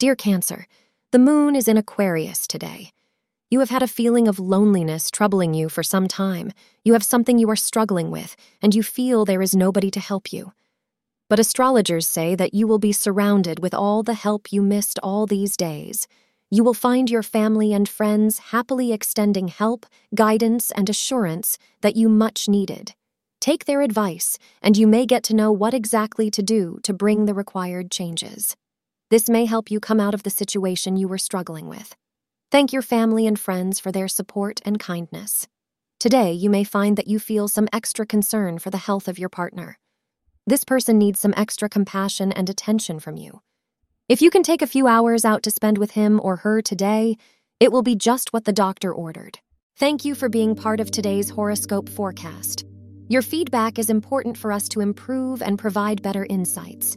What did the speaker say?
Dear Cancer, the moon is in Aquarius today. You have had a feeling of loneliness troubling you for some time. You have something you are struggling with, and you feel there is nobody to help you. But astrologers say that you will be surrounded with all the help you missed all these days. You will find your family and friends happily extending help, guidance, and assurance that you much needed. Take their advice, and you may get to know what exactly to do to bring the required changes. This may help you come out of the situation you were struggling with. Thank your family and friends for their support and kindness. Today, you may find that you feel some extra concern for the health of your partner. This person needs some extra compassion and attention from you. If you can take a few hours out to spend with him or her today, it will be just what the doctor ordered. Thank you for being part of today's horoscope forecast. Your feedback is important for us to improve and provide better insights.